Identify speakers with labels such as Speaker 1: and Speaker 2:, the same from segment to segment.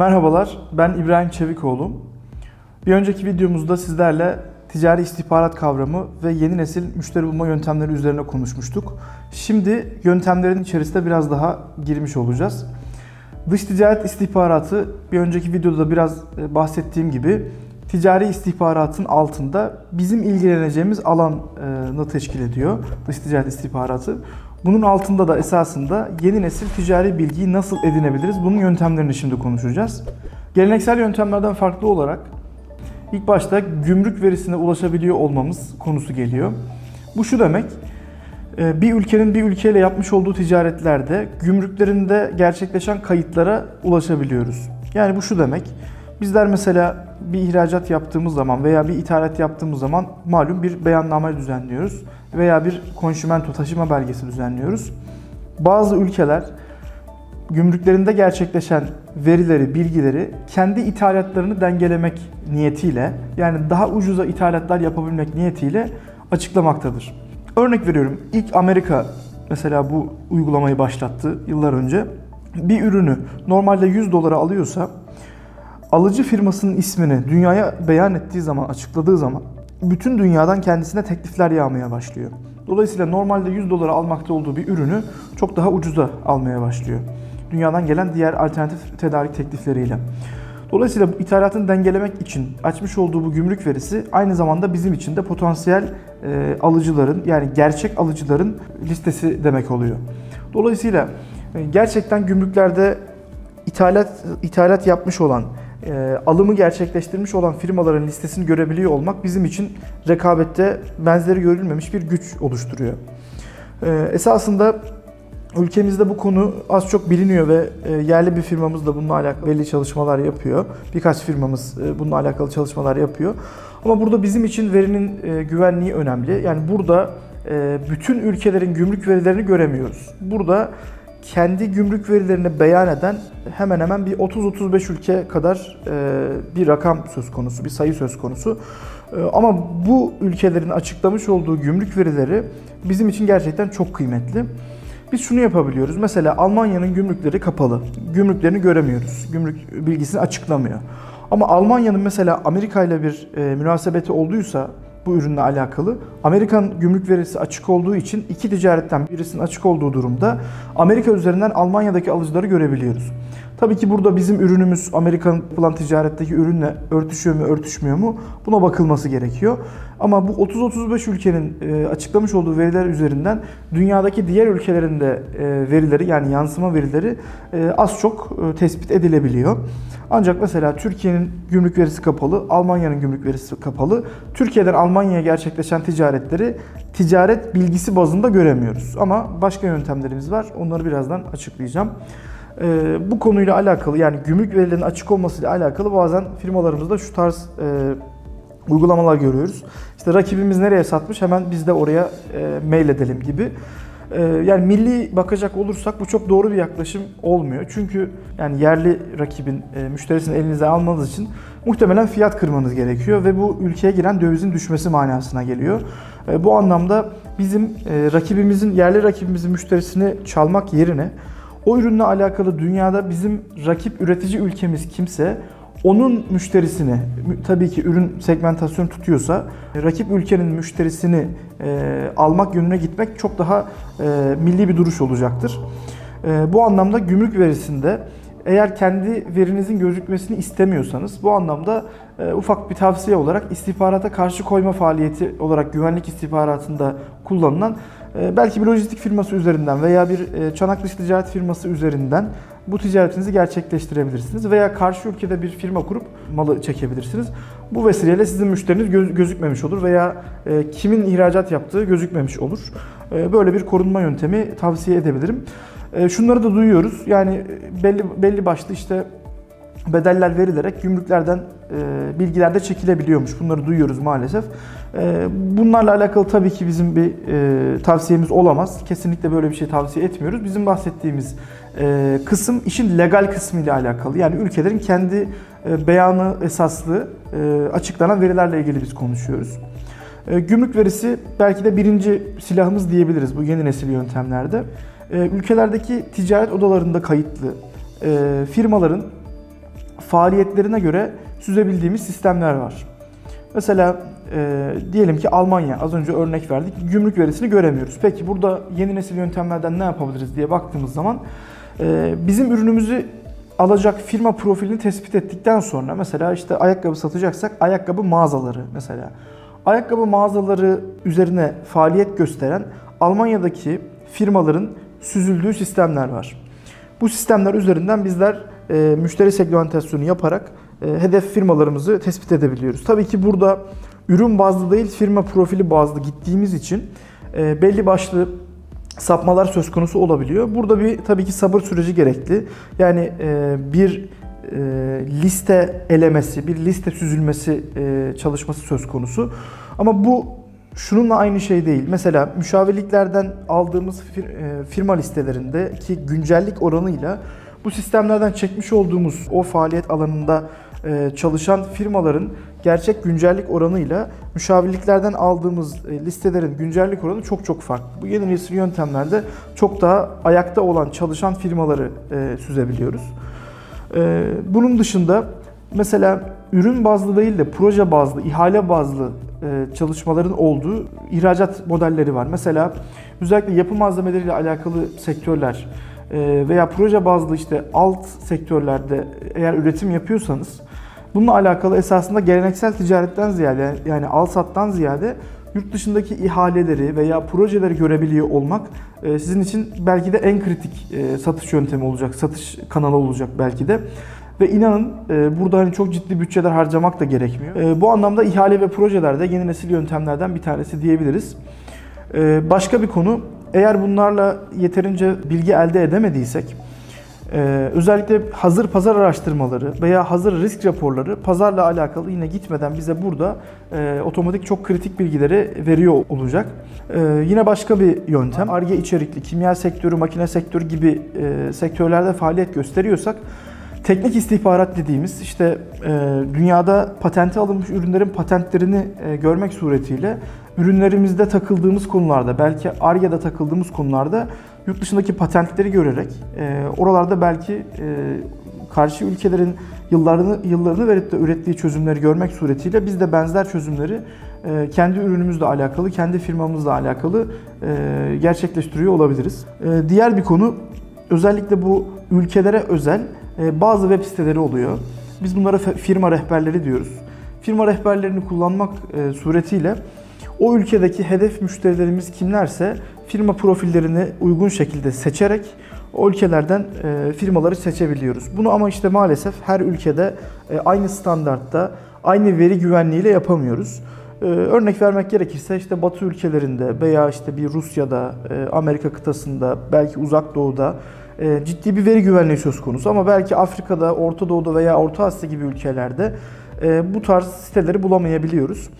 Speaker 1: Merhabalar, ben İbrahim Çevikoğlu. Bir önceki videomuzda sizlerle ticari istihbarat kavramı ve yeni nesil müşteri bulma yöntemleri üzerine konuşmuştuk. Şimdi yöntemlerin içerisinde biraz daha girmiş olacağız. Dış ticaret istihbaratı bir önceki videoda biraz e, bahsettiğim gibi ticari istihbaratın altında bizim ilgileneceğimiz alanı teşkil ediyor dış ticaret istihbaratı. Bunun altında da esasında yeni nesil ticari bilgiyi nasıl edinebiliriz? Bunun yöntemlerini şimdi konuşacağız. Geleneksel yöntemlerden farklı olarak ilk başta gümrük verisine ulaşabiliyor olmamız konusu geliyor. Bu şu demek, e, bir ülkenin bir ülkeyle yapmış olduğu ticaretlerde gümrüklerinde gerçekleşen kayıtlara ulaşabiliyoruz. Yani bu şu demek, bizler mesela bir ihracat yaptığımız zaman veya bir ithalat yaptığımız zaman malum bir beyanname düzenliyoruz veya bir konşimento taşıma belgesi düzenliyoruz. Bazı ülkeler gümrüklerinde gerçekleşen verileri, bilgileri kendi ithalatlarını dengelemek niyetiyle yani daha ucuza ithalatlar yapabilmek niyetiyle açıklamaktadır. Örnek veriyorum ilk Amerika mesela bu uygulamayı başlattı yıllar önce. Bir ürünü normalde 100 dolara alıyorsa alıcı firmasının ismini dünyaya beyan ettiği zaman, açıkladığı zaman bütün dünyadan kendisine teklifler yağmaya başlıyor. Dolayısıyla normalde 100 dolara almakta olduğu bir ürünü çok daha ucuza almaya başlıyor. Dünyadan gelen diğer alternatif tedarik teklifleriyle. Dolayısıyla ithalatını dengelemek için açmış olduğu bu gümrük verisi aynı zamanda bizim için de potansiyel e, alıcıların yani gerçek alıcıların listesi demek oluyor. Dolayısıyla e, gerçekten gümrüklerde ithalat ithalat yapmış olan e, alımı gerçekleştirmiş olan firmaların listesini görebiliyor olmak bizim için rekabette benzeri görülmemiş bir güç oluşturuyor. E, esasında ülkemizde bu konu az çok biliniyor ve e, yerli bir firmamız da bununla alakalı belli çalışmalar yapıyor. Birkaç firmamız e, bununla alakalı çalışmalar yapıyor. Ama burada bizim için verinin e, güvenliği önemli. Yani burada bütün ülkelerin gümrük verilerini göremiyoruz. Burada kendi gümrük verilerini beyan eden hemen hemen bir 30-35 ülke kadar e, bir rakam söz konusu, bir sayı söz konusu. E, ama bu ülkelerin açıklamış olduğu gümrük verileri bizim için gerçekten çok kıymetli. Biz şunu yapabiliyoruz. Mesela Almanya'nın gümrükleri kapalı. Gümrüklerini göremiyoruz. Gümrük bilgisini açıklamıyor. Ama Almanya'nın mesela Amerika ile bir e, münasebeti olduysa bu ürünle alakalı. Amerikan gümrük verisi açık olduğu için iki ticaretten birisinin açık olduğu durumda Amerika üzerinden Almanya'daki alıcıları görebiliyoruz. Tabii ki burada bizim ürünümüz Amerikan yapılan ticaretteki ürünle örtüşüyor mu, örtüşmüyor mu? Buna bakılması gerekiyor. Ama bu 30-35 ülkenin e, açıklamış olduğu veriler üzerinden dünyadaki diğer ülkelerin de e, verileri yani yansıma verileri e, az çok tespit edilebiliyor. Ancak mesela Türkiye'nin gümrük verisi kapalı, Almanya'nın gümrük verisi kapalı. Türkiye'den Almanya'ya gerçekleşen ticaretleri ticaret bilgisi bazında göremiyoruz. Ama başka yöntemlerimiz var. Onları birazdan açıklayacağım. Ee, bu konuyla alakalı yani gümrük verilerinin açık olmasıyla alakalı bazen firmalarımızda şu tarz e, uygulamalar görüyoruz. İşte rakibimiz nereye satmış hemen biz de oraya e, mail edelim gibi. E, yani milli bakacak olursak bu çok doğru bir yaklaşım olmuyor. Çünkü yani yerli rakibin e, müşterisini elinize almanız için muhtemelen fiyat kırmanız gerekiyor ve bu ülkeye giren dövizin düşmesi manasına geliyor. E, bu anlamda bizim e, rakibimizin yerli rakibimizin müşterisini çalmak yerine o ürünle alakalı dünyada bizim rakip üretici ülkemiz kimse onun müşterisini tabii ki ürün segmentasyon tutuyorsa rakip ülkenin müşterisini e, almak yönüne gitmek çok daha e, milli bir duruş olacaktır. E, bu anlamda gümrük verisinde eğer kendi verinizin gözükmesini istemiyorsanız bu anlamda e, ufak bir tavsiye olarak istihbarata karşı koyma faaliyeti olarak güvenlik istihbaratında kullanılan belki bir lojistik firması üzerinden veya bir e, çanak dışı ticaret firması üzerinden bu ticaretinizi gerçekleştirebilirsiniz. Veya karşı ülkede bir firma kurup malı çekebilirsiniz. Bu vesileyle sizin müşteriniz göz, gözükmemiş olur veya e, kimin ihracat yaptığı gözükmemiş olur. E, böyle bir korunma yöntemi tavsiye edebilirim. E, şunları da duyuyoruz. Yani belli belli başlı işte bedeller verilerek gümrüklerden e, bilgiler de çekilebiliyormuş. Bunları duyuyoruz maalesef. E, bunlarla alakalı tabii ki bizim bir e, tavsiyemiz olamaz. Kesinlikle böyle bir şey tavsiye etmiyoruz. Bizim bahsettiğimiz e, kısım işin legal kısmı ile alakalı. Yani ülkelerin kendi e, beyanı esaslı e, açıklanan verilerle ilgili biz konuşuyoruz. E, gümrük verisi belki de birinci silahımız diyebiliriz bu yeni nesil yöntemlerde. E, ülkelerdeki ticaret odalarında kayıtlı e, firmaların faaliyetlerine göre süzebildiğimiz sistemler var. Mesela e, diyelim ki Almanya, az önce örnek verdik, gümrük verisini göremiyoruz. Peki burada yeni nesil yöntemlerden ne yapabiliriz diye baktığımız zaman e, bizim ürünümüzü alacak firma profilini tespit ettikten sonra mesela işte ayakkabı satacaksak ayakkabı mağazaları mesela. Ayakkabı mağazaları üzerine faaliyet gösteren Almanya'daki firmaların süzüldüğü sistemler var. Bu sistemler üzerinden bizler e, müşteri segmentasyonu yaparak e, hedef firmalarımızı tespit edebiliyoruz. Tabii ki burada ürün bazlı değil firma profili bazlı gittiğimiz için e, belli başlı sapmalar söz konusu olabiliyor. Burada bir tabii ki sabır süreci gerekli. Yani e, bir e, liste elemesi, bir liste süzülmesi e, çalışması söz konusu. Ama bu şununla aynı şey değil. Mesela müşavirliklerden aldığımız e, firma listelerindeki güncellik oranıyla bu sistemlerden çekmiş olduğumuz o faaliyet alanında e, çalışan firmaların gerçek güncellik oranıyla müşavirliklerden aldığımız e, listelerin güncellik oranı çok çok farklı. Bu yeni nesil yöntemlerde çok daha ayakta olan çalışan firmaları e, süzebiliyoruz. Bunun dışında mesela ürün bazlı değil de proje bazlı, ihale bazlı çalışmaların olduğu ihracat modelleri var. Mesela özellikle yapı malzemeleriyle alakalı sektörler, veya proje bazlı işte alt sektörlerde eğer üretim yapıyorsanız bununla alakalı esasında geleneksel ticaretten ziyade yani al sattan ziyade yurt dışındaki ihaleleri veya projeleri görebiliyor olmak e, sizin için belki de en kritik e, satış yöntemi olacak, satış kanalı olacak belki de. Ve inanın e, burada hani çok ciddi bütçeler harcamak da gerekmiyor. Bu anlamda ihale ve projelerde yeni nesil yöntemlerden bir tanesi diyebiliriz. Başka bir konu eğer bunlarla yeterince bilgi elde edemediysek, e, özellikle hazır pazar araştırmaları veya hazır risk raporları pazarla alakalı yine gitmeden bize burada e, otomatik çok kritik bilgileri veriyor olacak. E, yine başka bir yöntem, ARGE içerikli, kimya sektörü, makine sektörü gibi sektörlerde faaliyet gösteriyorsak Teknik istihbarat dediğimiz işte dünyada patente alınmış ürünlerin patentlerini görmek suretiyle ürünlerimizde takıldığımız konularda, belki ARGE'de takıldığımız konularda yurt dışındaki patentleri görerek e, oralarda belki e, karşı ülkelerin yıllarını yıllarını verip de ürettiği çözümleri görmek suretiyle biz de benzer çözümleri e, kendi ürünümüzle alakalı, kendi firmamızla alakalı e, gerçekleştiriyor olabiliriz. E, diğer bir konu özellikle bu ülkelere özel e, bazı web siteleri oluyor. Biz bunlara firma rehberleri diyoruz. Firma rehberlerini kullanmak e, suretiyle o ülkedeki hedef müşterilerimiz kimlerse firma profillerini uygun şekilde seçerek o ülkelerden e, firmaları seçebiliyoruz. Bunu ama işte maalesef her ülkede e, aynı standartta, aynı veri güvenliğiyle yapamıyoruz. Örnek vermek gerekirse işte Batı ülkelerinde veya işte bir Rusya'da, Amerika kıtasında, belki Uzak Doğu'da ciddi bir veri güvenliği söz konusu. Ama belki Afrika'da, Orta Doğu'da veya Orta Asya gibi ülkelerde bu tarz siteleri bulamayabiliyoruz.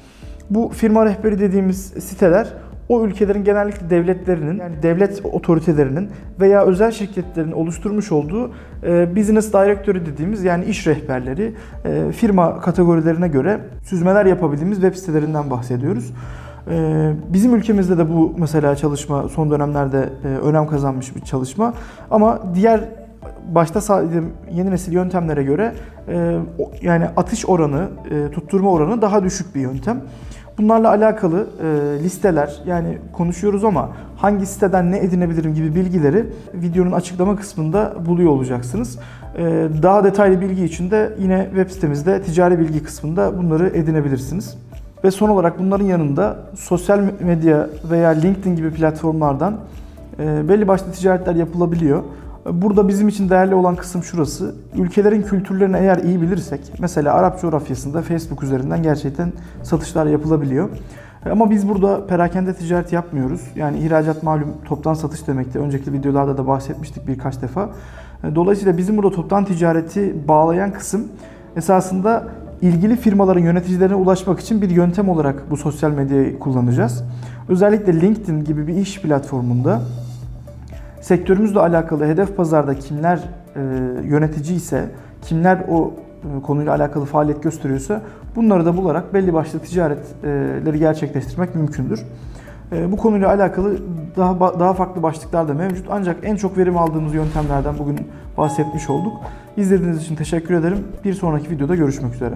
Speaker 1: Bu firma rehberi dediğimiz siteler o ülkelerin genellikle devletlerinin yani devlet otoritelerinin veya özel şirketlerin oluşturmuş olduğu e, business directory dediğimiz yani iş rehberleri e, firma kategorilerine göre süzmeler yapabildiğimiz web sitelerinden bahsediyoruz. E, bizim ülkemizde de bu mesela çalışma son dönemlerde e, önem kazanmış bir çalışma ama diğer başta sadece yeni nesil yöntemlere göre e, yani atış oranı, e, tutturma oranı daha düşük bir yöntem. Bunlarla alakalı listeler yani konuşuyoruz ama hangi siteden ne edinebilirim gibi bilgileri videonun açıklama kısmında buluyor olacaksınız. Daha detaylı bilgi için de yine web sitemizde ticari bilgi kısmında bunları edinebilirsiniz. Ve son olarak bunların yanında sosyal medya veya LinkedIn gibi platformlardan e, belli başlı ticaretler yapılabiliyor. Burada bizim için değerli olan kısım şurası. Ülkelerin kültürlerini eğer iyi bilirsek, mesela Arap coğrafyasında Facebook üzerinden gerçekten satışlar yapılabiliyor. Ama biz burada perakende ticaret yapmıyoruz. Yani ihracat malum toptan satış demekti. Önceki videolarda da bahsetmiştik birkaç defa. Dolayısıyla bizim burada toptan ticareti bağlayan kısım esasında ilgili firmaların yöneticilerine ulaşmak için bir yöntem olarak bu sosyal medyayı kullanacağız. Özellikle LinkedIn gibi bir iş platformunda sektörümüzle alakalı hedef pazarda kimler e, yönetici ise, kimler o e, konuyla alakalı faaliyet gösteriyorsa bunları da bularak belli başlı ticaretleri gerçekleştirmek mümkündür. E, bu konuyla alakalı daha daha farklı başlıklar da mevcut ancak en çok verim aldığımız yöntemlerden bugün bahsetmiş olduk. İzlediğiniz için teşekkür ederim. Bir sonraki videoda görüşmek üzere.